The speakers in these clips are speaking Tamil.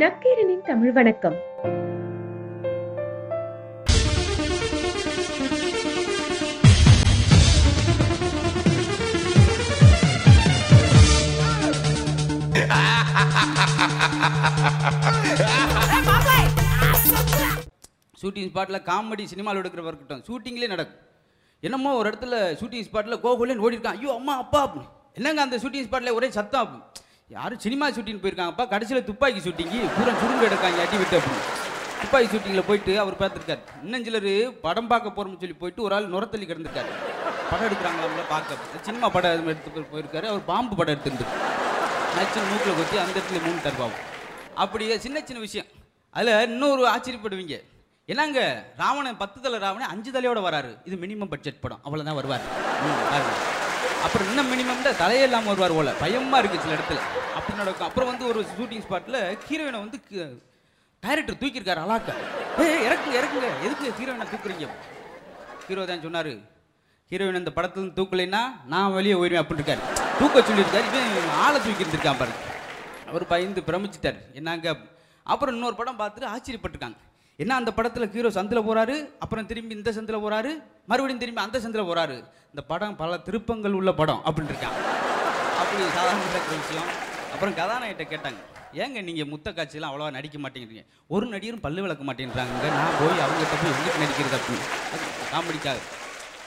நக்கீரனின் தமிழ் வணக்கம் ஷூட்டிங் ஸ்பாட்டில் காமெடி சினிமாவில் எடுக்கிறவ இருக்கட்டும் ஷூட்டிங்லேயே நடக்கும் என்னமோ ஒரு இடத்துல ஷூட்டிங் ஸ்பாட்டில் கோகுலேன்னு ஓடிருக்கான் ஐயோ அம்மா அப்பா அப்படின்னு. என்னங்க அந்த ஷூட்டிங் ஸ்பாட்டில் ஒரே சத்தம் அப்படின்னு. யாரும் சினிமா ஷூட்டிங் போயிருக்காங்கப்பா. கடைசியில் துப்பாக்கி ஷூட்டிங்கு பூரா சுருங்க எடுக்காங்க அடி விட்டு அப்படின்னு. துப்பாக்கி ஷூட்டிங்கில் போயிட்டு அவர் பார்த்துருக்காரு. இன்னும் சிலர் படம் பார்க்க போகிறோம்னு சொல்லி போயிட்டு ஒரு ஆள் நுரத்தள்ளி கிடந்திருக்காரு. படம் எடுக்கிறாங்களா பார்க்க. சினிமா படம் எடுத்து போயிருக்காரு. அவர் பாம்பு படம் எடுத்துருந்து நச்சு மூக்கில் கொத்தி அந்த இடத்துல மூணு தருவாங்க. அப்படியே சின்ன சின்ன விஷயம். அதில் இன்னொரு ஆச்சரியப்படுவீங்க. என்னங்க? ராவணன் பத்து தலை ராவணன் அஞ்சு தலையோட வராரு. இது மினிமம் பட்ஜெட் படம். அவ்வளோதான் வருவார். அப்புறம் இன்னும் மினிமம் தான் தலையே இல்லாமல் வருவார் போல. பயமாக இருக்குது சில இடத்துல. அப்படி நடக்கும். அப்புறம் வந்து ஒரு ஷூட்டிங் ஸ்பாட்டில் ஹீரோயினை வந்து டைரக்டர் தூக்கியிருக்காரு அலாக்க ஏ இறக்குங்க இறக்குங்க. எதுக்கு ஹீரோயினை தூக்குறீங்க? ஹீரோ தான் சொன்னார் ஹீரோயின் இந்த படத்துல தூக்கலைன்னா நான் வெளியே ஓயிடுவேன் அப்படின்னு இருக்காரு. தூக்க சொல்லியிருக்காரு. இவன் ஆளை தூக்கி இருந்திருக்கான் பாருங்க. அவர் பயந்து பிரமிச்சிட்டார். என்னங்க? அப்புறம் இன்னொரு படம் பார்த்துட்டு ஆச்சரியப்பட்டிருக்காங்க. என்ன அந்த படத்தில் ஹீரோ சந்தில் போகிறாரு அப்புறம் திரும்பி இந்த சந்தில் போகிறாரு மறுபடியும் திரும்பி அந்த சந்தில் போகிறாரு இந்த படம் பல திருப்பங்கள் உள்ள படம் அப்படின்னு அப்படி சாதாரண விஷயம். அப்புறம் கதாநாயகிட்ட கேட்டாங்க ஏங்க நீங்கள் முத்த காட்சியெல்லாம் அவ்வளோவா நடிக்க மாட்டேங்கிறீங்க. ஒரு நடிகரும் பல்லு விளக்க மாட்டேங்கிறாங்க நான் போய் அவங்ககிட்ட போய் எங்களுக்கு நடிக்கிறது அப்படின்னு. காமெடிக்காக.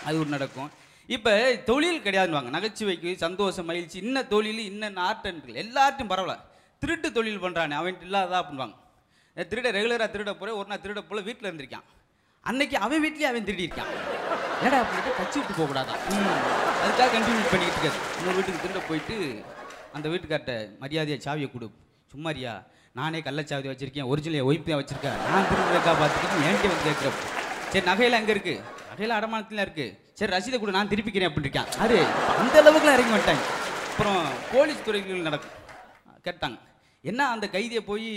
அது ஒரு நடக்கும். இப்போ தொழில் கிடையாதுவாங்க நகைச்சுவைக்கு சந்தோஷம் மகிழ்ச்சி இன்ன தொழில் இன்ன ஆர்ட்ன்றது எல்லார்ட்டும் பரவாயில்ல திருட்டு தொழில் பண்ணுறானே அவன் இல்லாததா அப்படின்வாங்க திருட ரெகுலராக திருட போகிற ஒரு நாள் திருட போல வீட்டில் இருந்திருக்கான். அன்னைக்கு அவன் வீட்லேயே அவன் திருடியிருக்கான் ஏடா அப்படின்ட்டு கட்சி விட்டு போகக்கூடாதான் அதுக்காக கண்டினியூ பண்ணிக்கிட்டு இருக்காரு. இன்னொரு வீட்டுக்கு திருட போயிட்டு அந்த வீட்டுக்கார்ட்ட மரியாதையை சாவியை கொடு. சும்மாரியா நானே கள்ளச்சாவி வச்சிருக்கேன். ஒரிஜினல் ஒய்ப்பு தான் வச்சிருக்கேன். நான் திருடுறக்கா பார்த்துக்கிட்டு என்கிட்ட வந்து கேட்குறேன் சரி நகையெல்லாம் எங்கே இருக்குது நகையில் அடமானத்துல இருக்குது சரி ரசீதை கூட நான் திருப்பிக்கிறேன் அப்படின்னு இருக்கான். அது அந்த அளவுக்குலாம் இறங்கி வந்துட்டாங்க. அப்புறம் போலீஸ் துறைகள் நடக்கும். கேட்டாங்க. என்ன அந்த கைதியை போய்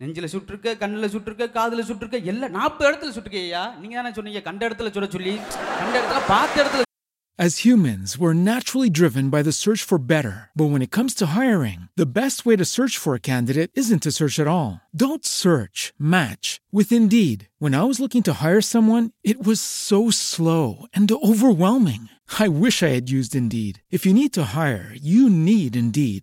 நெஞ்சில் சுட்டிருக்க கண்ணில் சுட்டிருக்க காதில் சுட்டிருக்க எல்லாம் நாற்பது இடத்துல சுட்டுருக்க ஐயா நீங்கள் தானே சொன்னீங்க கண்ட இடத்துல சுட சொல்லி கண்ட இடத்துல பார்த்த இடத்துல As humans, we're naturally driven by the search for better. But when it comes to hiring, the best way to search for a candidate isn't to search at all. Don't search, match with Indeed. When I was looking to hire someone, it was so slow and overwhelming. I wish I had used Indeed. If you need to hire, you need Indeed.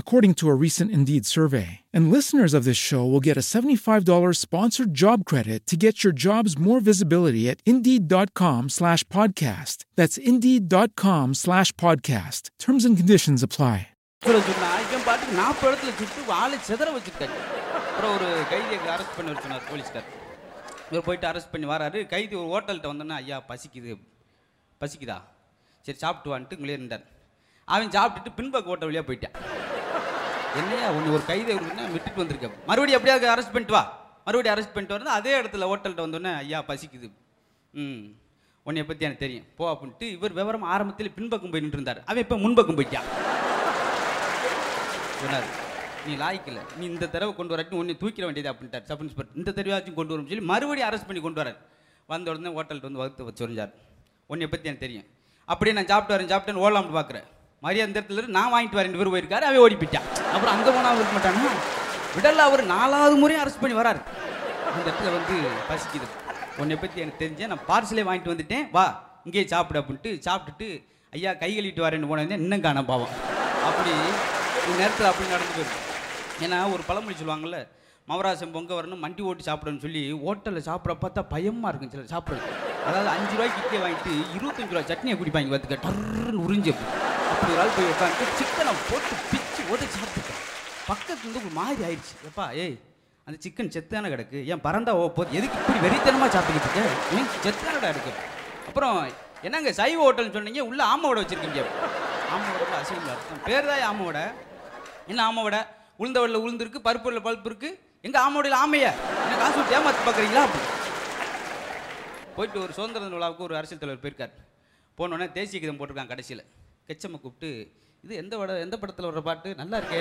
according to a recent Indeed survey. And listeners of this show will get a $75 sponsored job credit to get your jobs more visibility at Indeed.com slash podcast. That's Indeed.com slash podcast. Terms and conditions apply. சொல்ல சொன்னா இவன் பாட்டுக்கு நாற்பது இடத்துல சுட்டு ஆளை செதற வச்சிருக்காரு அப்புறம் ஒரு கைதியை அரெஸ்ட் பண்ணி வர சொன்னார் போலீஸ்கார் இவர் போயிட்டு அரெஸ்ட் பண்ணி வராரு கைதி ஒரு ஹோட்டல்கிட்ட வந்தோன்னா ஐயா பசிக்குது பசிக்குதா சரி சாப்பிட்டு வான்ட்டு இங்களே இருந்தார் அவன் சாப்பிட்டுட்டு பின்பக்க ஓட்ட வழியாக போயிட்டான் என்னையா ஒன்று ஒரு கைதை விட்டுட்டு வந்திருக்க? மறுபடியும் எப்படியாவது அரெஸ்ட் பண்ணிட்டு வா. மறுபடியும் அரெஸ்ட் பண்ணிட்டு வந்து அதே இடத்துல ஹோட்டல்கிட்ட வந்தோடனே ஐயா பசிக்குது. ம். உன்னைய பற்றி எனக்கு தெரியும். போ அப்படின்ட்டு இவர் விவரம் ஆரம்பத்தில் பின்பக்கம் போய் நின்று இருந்தார் அவன் இப்போ முன்பக்கம் போயிட்டான். சொன்னார் நீ லாய்க்கில் நீ இந்த தடவை கொண்டு வரட்டு உன்னை தூக்கிட வேண்டியது அப்படின்ட்டார் சப் இன்ஸ்பெக்டர் இந்த தடவையாச்சும் கொண்டு வரும் சொல்லி மறுபடியும் அரெஸ்ட் பண்ணி கொண்டு வரார் வந்த உடனே ஹோட்டல்கிட்ட வந்து வகுத்து வச்சுருந்தார் உன்னைய உன்னை பற்றி எனக்கு தெரியும். அப்படியே நான் சாப்பிட்டு வரேன் சாப்பிட்டேன்னு ஓலாம்னு பார்க்குறேன் மரியாதை அந்த இடத்துல இருந்து நான் வாங்கிட்டு வரேன். இவர் போயிருக்காரு அவன் ஓடி போயிட்டான் அப்புறம் அங்கே போனால் இருக்க மாட்டானா விடல அவர் நாலாவது முறையும் அரெஸ்ட் பண்ணி வராரு. அந்த இடத்துல வந்து பசிக்குது. உன்னை பற்றி எனக்கு தெரிஞ்சேன் நான் பார்சலே வாங்கிட்டு வந்துட்டேன். வா இங்கேயே சாப்பிடு அப்படின்ட்டு சாப்பிட்டுட்டு ஐயா கை கழுவிட்டு வரேன்னு போனேன் இன்னும் காண பாவம். அப்படி இந்த நேரத்தில் அப்படி நடந்து போயிடும் ஏன்னா ஒரு பழமொழி சொல்லுவாங்கள்ல மவராசம் பொங்க வரணும் மண்டி ஓட்டி சாப்பிடணும்னு சொல்லி ஹோட்டலில் சாப்பிட பார்த்தா பயமாக இருக்கும் சில சாப்பிட்றது அதாவது அஞ்சு ரூபாய்க்கு கிட்டே வாங்கிட்டு இருபத்தஞ்சு ரூபா சட்னியை குடிப்பாங்க பார்த்துக்க டர்ன்னு உறிஞ்சு. ஒரு ஆள் போய் உட்காந்து சிக்கனை போட்டு பிச்சு உதச்சி சாப்பிட்டுட்டேன். பக்கத்துல இருந்து ஒரு மாதிரி ஆயிடுச்சு. எப்பா ஏய் அந்த சிக்கன் செத்தான கிடக்கு. ஏன் பறந்தா ஓ போது எதுக்கு இப்படி வெறித்தனமாக சாப்பிட்டுக்கிட்டு இருக்கேன் மீன்ஸ் செத்தானடா இருக்கு. அப்புறம் என்னங்க சைவ ஹோட்டல்னு சொன்னீங்க உள்ள ஆமாவோட வச்சிருக்கீங்க ஆமாவோட அசிங்க அர்த்தம் பேர் தான் ஆமாவோட என்ன ஆமாவோட உளுந்த வடல உளுந்து இருக்கு பருப்பு உள்ள பருப்பு இருக்கு. எங்க ஆமாவோட ஆமைய? என்ன காசு விட்டு ஏமாத்து பார்க்குறீங்களா போயிட்டு ஒரு சுதந்திர விழாவுக்கு ஒரு அரசியல் தலைவர் போயிருக்கார். போனோடனே தேசிய கீதம் போட்டிருக்காங்க கடைசியில். ஹெச்எம்மை கூப்பிட்டு இது எந்த வட எந்த படத்தில் வர்ற பாட்டு? நல்லா இருக்கே.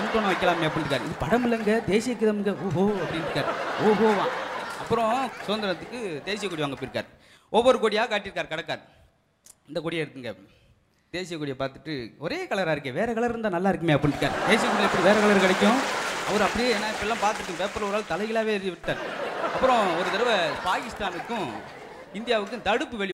ரிங்டோனை வைக்கலாமே அப்படின்னு இது படம் இல்லைங்க. தேசிய கீதம்ங்க. ஓஹோ அப்படின்னு ஓஹோவா. அப்புறம் சுதந்திரத்துக்கு தேசிய கொடி வாங்க போயிருக்கார். ஒவ்வொரு கொடியாக காட்டியிருக்கார் கடைக்கார். இந்த கொடியை எடுத்துங்க. தேசிய கொடியை பார்த்துட்டு ஒரே கலராக இருக்கே. வேறு கலர் இருந்தால் நல்லா இருக்குமே அப்படின்னு இருக்கார். தேசிய கொடி எப்படி வேறு கலர் கிடைக்கும்? அவர் அப்படியே ஏன்னா இப்பெல்லாம் பார்த்துட்டு பேப்பர் ஒரு ஆள் தலைகளாகவே எழுதி விட்டார். அப்புறம் ஒரு தடவை பாகிஸ்தானுக்கும் இந்தியாவுக்கும் தடுப்பு வெளி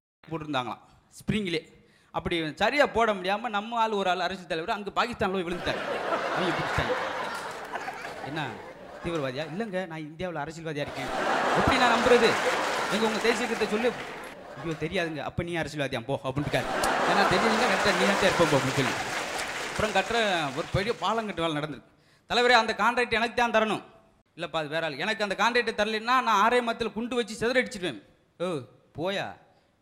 போட்டிருந்தாங்களாம் ஸ்ப்ரிங்கிலே அப்படி சரியாக போட முடியாமல் நம்ம ஆள் ஒரு ஆள் அரசியல் தலைவர் அங்கே பாகிஸ்தானில் போய் விழுந்துட்டாங்க அவங்க பிடிச்சிட்டாங்க என்ன? தீவிரவாதியா? இல்லைங்க நான் இந்தியாவில் அரசியல்வாதியாக இருக்கேன். எப்படி நான் நம்புறது? எங்கள் உங்கள் தேசியத்தை சொல்லி. ஐயோ தெரியாதுங்க. அப்போ நீ அரசியல்வாதியா? போ அப்படின்ட்டு ஏன்னா தெரியுதுங்க கரெக்டாக நீ தான் இருப்போம் அப்படின்னு சொல்லி. அப்புறம் கட்டுற ஒரு பெரிய பாலம் கட்டு வேலை நடந்தது. தலைவரே அந்த கான்ட்ராக்ட் எனக்கு தான் தரணும். இல்லைப்பா அது வேற ஆள். எனக்கு அந்த கான்ட்ராக்டை தரலைன்னா நான் ஆரே மத்தில் குண்டு வச்சு செதறடிச்சிடுவேன் ஓ போயா?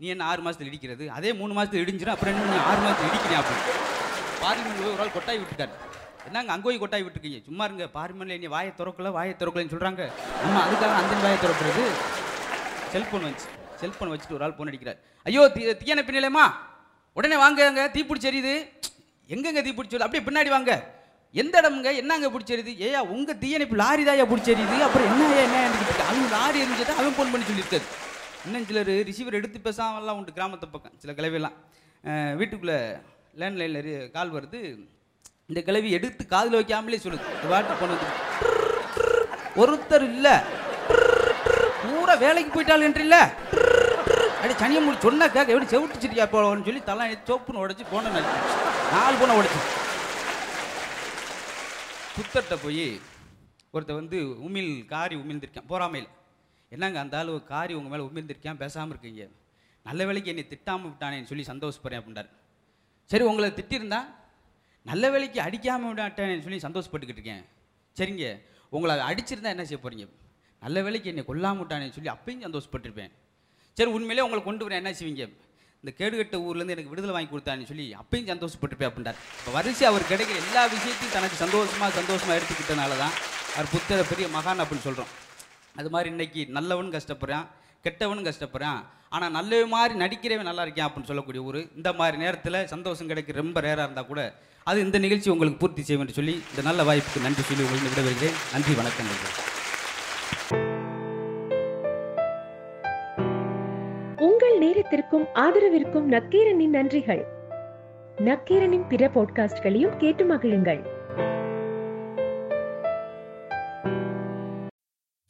நீ என்ன ஆறு மாதத்தில் இடிக்கிறது? அதே மூணு மாதத்தில் இடிஞ்சிடும் அப்புறம் என்ன நீ ஆறு மாதத்தில் இடிக்கிறேன் அப்படின்னு பார்லிமெண்ட் போய் ஒரு ஆள் கொட்டாய் விட்டுட்டார். என்னங்க அங்கே போய் கொட்டாய் விட்டுருக்கீங்க? சும்மா இருங்க பார்லிமெண்ட்ல நீ வாயை திறக்கல வாயை திறக்கலன்னு சொல்கிறாங்க நம்ம அதுக்காக அந்த வாயை திறக்கிறது. செல்ஃபோன் வச்சு செல்ஃபோன் வச்சுட்டு ஒரு ஆள் ஃபோன் அடிக்கிறார். ஐயோ தீ தீயணை பின்னலேமா உடனே வாங்க அங்கே தீப்பிடிச்சி எரியுது. எங்கெங்க தீ வருது? அப்படியே பின்னாடி வாங்க. எந்த இடமுங்க? என்னங்க பிடிச்செரியுது ஏயா உங்க தீயணைப்பு லாரி தாயா பிடிச்செரியுது அப்புறம் என்ன என்ன இருக்கு? அவங்க லாரி எரிஞ்சதை அவன் ஃபோன் பண்ணி சொல்லியிருக்காரு. இன்னும் சிலர் ரிசீவர் எடுத்து பேசாமலாம் உண்டு கிராமத்து பக்கம் சில கிளவியெல்லாம் அஹ் வீட்டுக்குள்ளே லேண்ட்லைனில் கால் வருது. இந்த கிளவி எடுத்து காதில் வைக்காமலே சொல்லுது. இந்த வாட்டு போனது ஒருத்தர் இல்லை. பூரா வேலைக்கு போயிட்டாள் என்று இல்லை. அடி சனியை முடி சொன்னா கேட்க எப்படி செவிட்டுச்சிருக்கா போலன்னு சொல்லி தலை சோப்புன்னு உடச்சி போன நாலு போன உடச்சி. புத்தர்கிட்ட போய் ஒருத்தர் வந்து உமிழ் காரி உமிழ்ந்திருக்கேன் போறாமையில். என்னங்க அந்த ஆளு காரி உங்கள் மேலே உமிழ்ந்திருக்கேன் பேசாமல் இருக்கீங்க. நல்ல வேலைக்கு என்னை திட்டாமல் விட்டானேன்னு சொல்லி சந்தோஷப்படுறேன் அப்படின்றார். சரி உங்களை திட்டிருந்தா? நல்ல வேலைக்கு அடிக்காமல் விடாட்டேன்னு சொல்லி சந்தோஷப்பட்டுக்கிட்டு இருக்கேன். சரிங்க உங்களை அடிச்சிருந்தா என்ன செய்ய போகிறீங்க நல்ல வேலைக்கு என்னை கொல்லாமல் விட்டானேன்னு சொல்லி அப்பயும் சந்தோஷப்பட்டிருப்பேன். சரி உண்மையிலே உங்களை கொண்டு வரேன் என்ன செய்வீங்க? இந்த கேடுகட்ட ஊர்லேருந்து எனக்கு விடுதலை வாங்கி கொடுத்தான்னு சொல்லி அப்பயும் சந்தோஷப்பட்டிருப்பேன் அப்படின்றார். இப்போ வரிசை அவர் கிடைக்கிற எல்லா விஷயத்தையும் தனக்கு சந்தோஷமாக சந்தோஷமாக எடுத்துக்கிட்டனால தான் அவர் புத்தர பெரிய மகான் அப்படின்னு சொல்கிறோம் அது மாதிரி இன்னைக்கு நல்லவன் கஷ்டப்படுறான் கெட்டவனும் கஷ்டப்படுறான். ஆனால் நல்ல மாதிரி நடிக்கிறவன் நல்லா இருக்கேன் அப்படின்னு சொல்லக்கூடிய ஒரு இந்த மாதிரி நேரத்தில் சந்தோஷம் கிடைக்க ரொம்ப ரேராக இருந்தால் கூட அது இந்த நிகழ்ச்சி உங்களுக்கு பூர்த்தி செய்யும் என்று சொல்லி இந்த நல்ல வாய்ப்புக்கு நன்றி சொல்லி உங்களுக்கு விடைபெறுகிறேன். நன்றி வணக்கம் நன்றி உங்கள் நேரத்திற்கும் ஆதரவிற்கும் நக்கீரனின் நன்றிகள். நக்கீரனின் பிற பாட்காஸ்ட்களையும் கேட்டு மகிழுங்கள்.